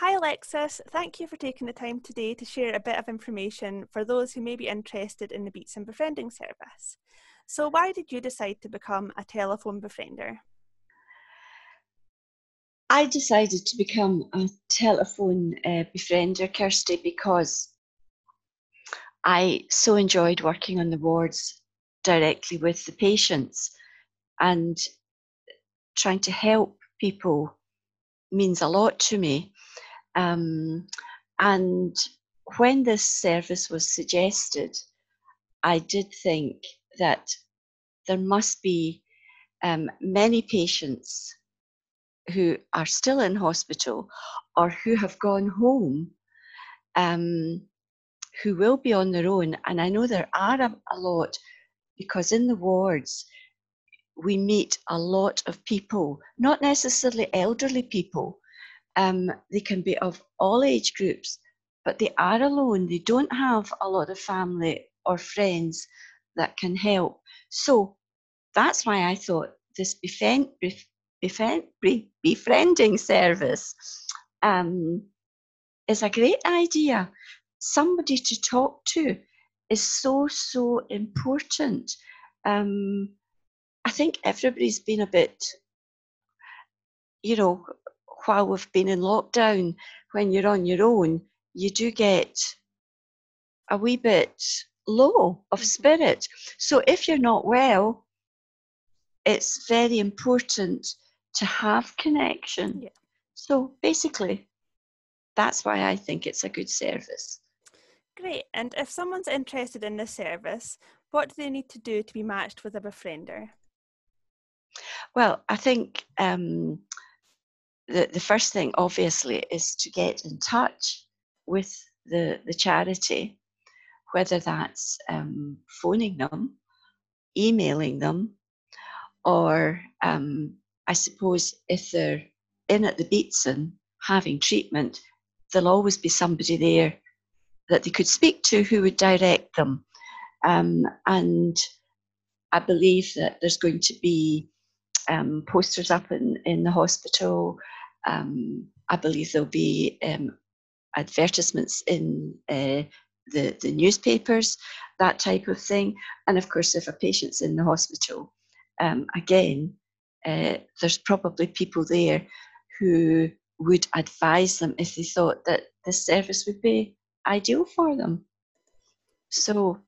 Hi Alexis, thank you for taking the time today to share a bit of information for those who may be interested in the Beatson Befriending service. So, why did you decide to become a telephone befriender? I decided to become a telephone uh, befriender, Kirsty, because I so enjoyed working on the wards directly with the patients and trying to help people means a lot to me. Um, and when this service was suggested, I did think that there must be um, many patients who are still in hospital or who have gone home um, who will be on their own. And I know there are a, a lot because in the wards, we meet a lot of people, not necessarily elderly people. Um, they can be of all age groups, but they are alone. They don't have a lot of family or friends that can help. So that's why I thought this befriend, befriend, befriending service um, is a great idea. Somebody to talk to is so, so important. Um, I think everybody's been a bit, you know, while we've been in lockdown, when you're on your own, you do get a wee bit low of mm-hmm. spirit. So if you're not well, it's very important to have connection. Yeah. So basically, that's why I think it's a good service. Great. And if someone's interested in this service, what do they need to do to be matched with a befriender? Well, I think um, the, the first thing, obviously, is to get in touch with the, the charity, whether that's um, phoning them, emailing them, or um, I suppose if they're in at the Beatson having treatment, there'll always be somebody there that they could speak to who would direct them. Um, and I believe that there's going to be um, posters up in, in the hospital. Um, I believe there'll be um, advertisements in uh, the, the newspapers, that type of thing. And of course, if a patient's in the hospital, um, again, uh, there's probably people there who would advise them if they thought that this service would be ideal for them. So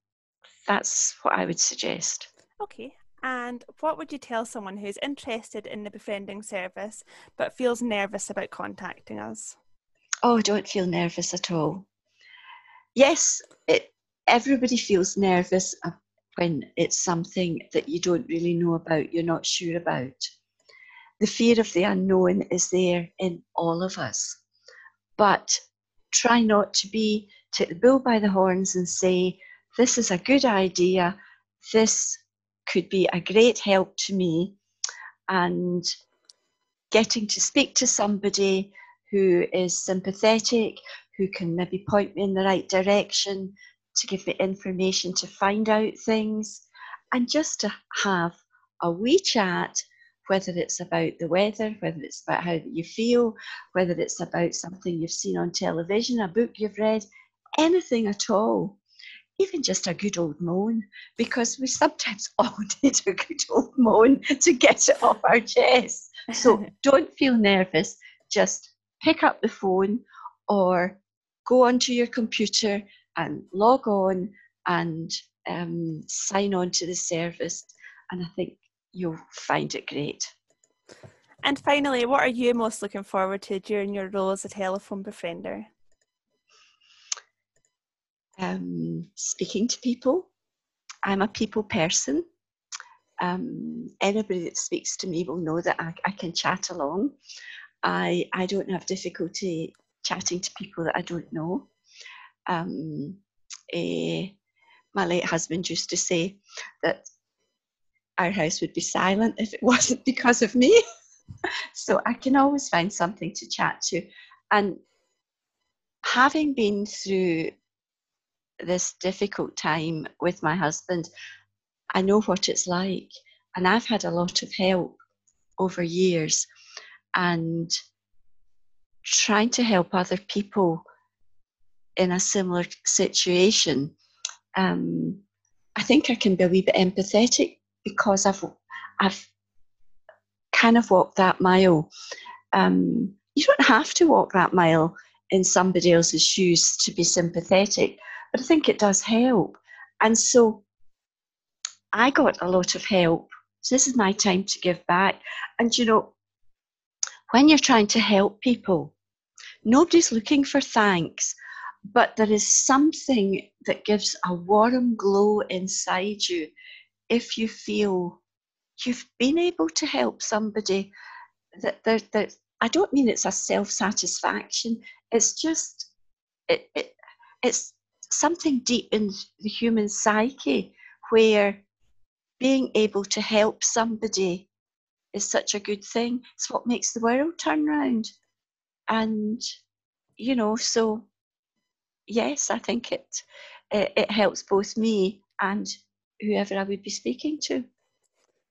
that's what I would suggest. Okay. And what would you tell someone who's interested in the befriending service but feels nervous about contacting us? Oh, don't feel nervous at all. Yes, it, everybody feels nervous uh, when it's something that you don't really know about, you're not sure about. The fear of the unknown is there in all of us. But try not to be, take the bull by the horns and say, this is a good idea, this could be a great help to me. And getting to speak to somebody who is sympathetic, who can maybe point me in the right direction, to give me information to find out things, and just to have a wee chat, whether it's about the weather, whether it's about how you feel, whether it's about something you've seen on television, a book you've read, anything at all. Even just a good old moan, because we sometimes all need a good old moan to get it off our chest. So don't feel nervous, just pick up the phone or go onto your computer and log on and um, sign on to the service. And I think you'll find it great. And finally, what are you most looking forward to during your role as a telephone befriender? Um, speaking to people. I'm a people person. Um, anybody that speaks to me will know that I, I can chat along. I, I don't have difficulty chatting to people that I don't know um, uh, my late husband used to say that our house would be silent if it wasn't because of me. so I can always find something to chat to. And having been through this difficult time with my husband, I know what it's like. And I've had a lot of help over years. And trying to help other people in a similar situation, um, I think I can be a wee bit empathetic because I've I've kind of walked that mile. Um, you don't have to walk that mile in somebody else's shoes to be sympathetic, but I think it does help. And so I got a lot of help. So this is my time to give back. And you know, when you're trying to help people, nobody's looking for thanks, but there is something that gives a warm glow inside you if you feel you've been able to help somebody that there, that I don't mean it's a self satisfaction. It's just it, it it's something deep in the human psyche where being able to help somebody is such a good thing. It's what makes the world turn round. And, you know, so yes, I think it, it, it helps both me and whoever I would be speaking to.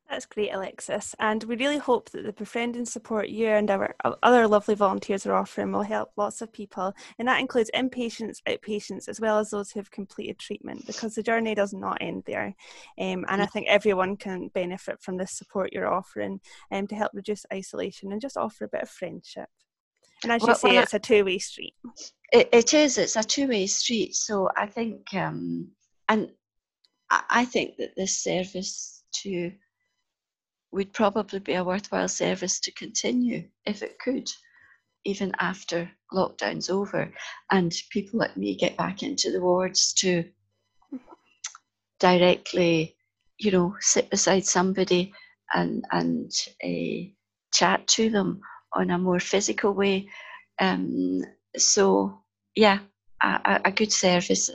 That's great, Alexis. And we really hope that the befriending support you and our other lovely volunteers are offering will help lots of people. And that includes inpatients, outpatients, as well as those who have completed treatment, because the journey does not end there. Um, and I think everyone can benefit from this support you're offering um, to help reduce isolation and just offer a bit of friendship. And as you well, say, well, it's a two way street. It, it is, it's a two way street. So I think, um, and I think that this service to would probably be a worthwhile service to continue if it could, even after lockdown's over, and people like me get back into the wards to directly, you know, sit beside somebody and and uh, chat to them on a more physical way. Um, so yeah, a, a good service.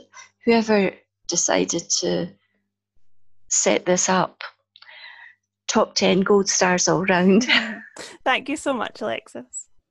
Whoever decided to set this up top 10 gold stars all round. Thank you so much, Alexis.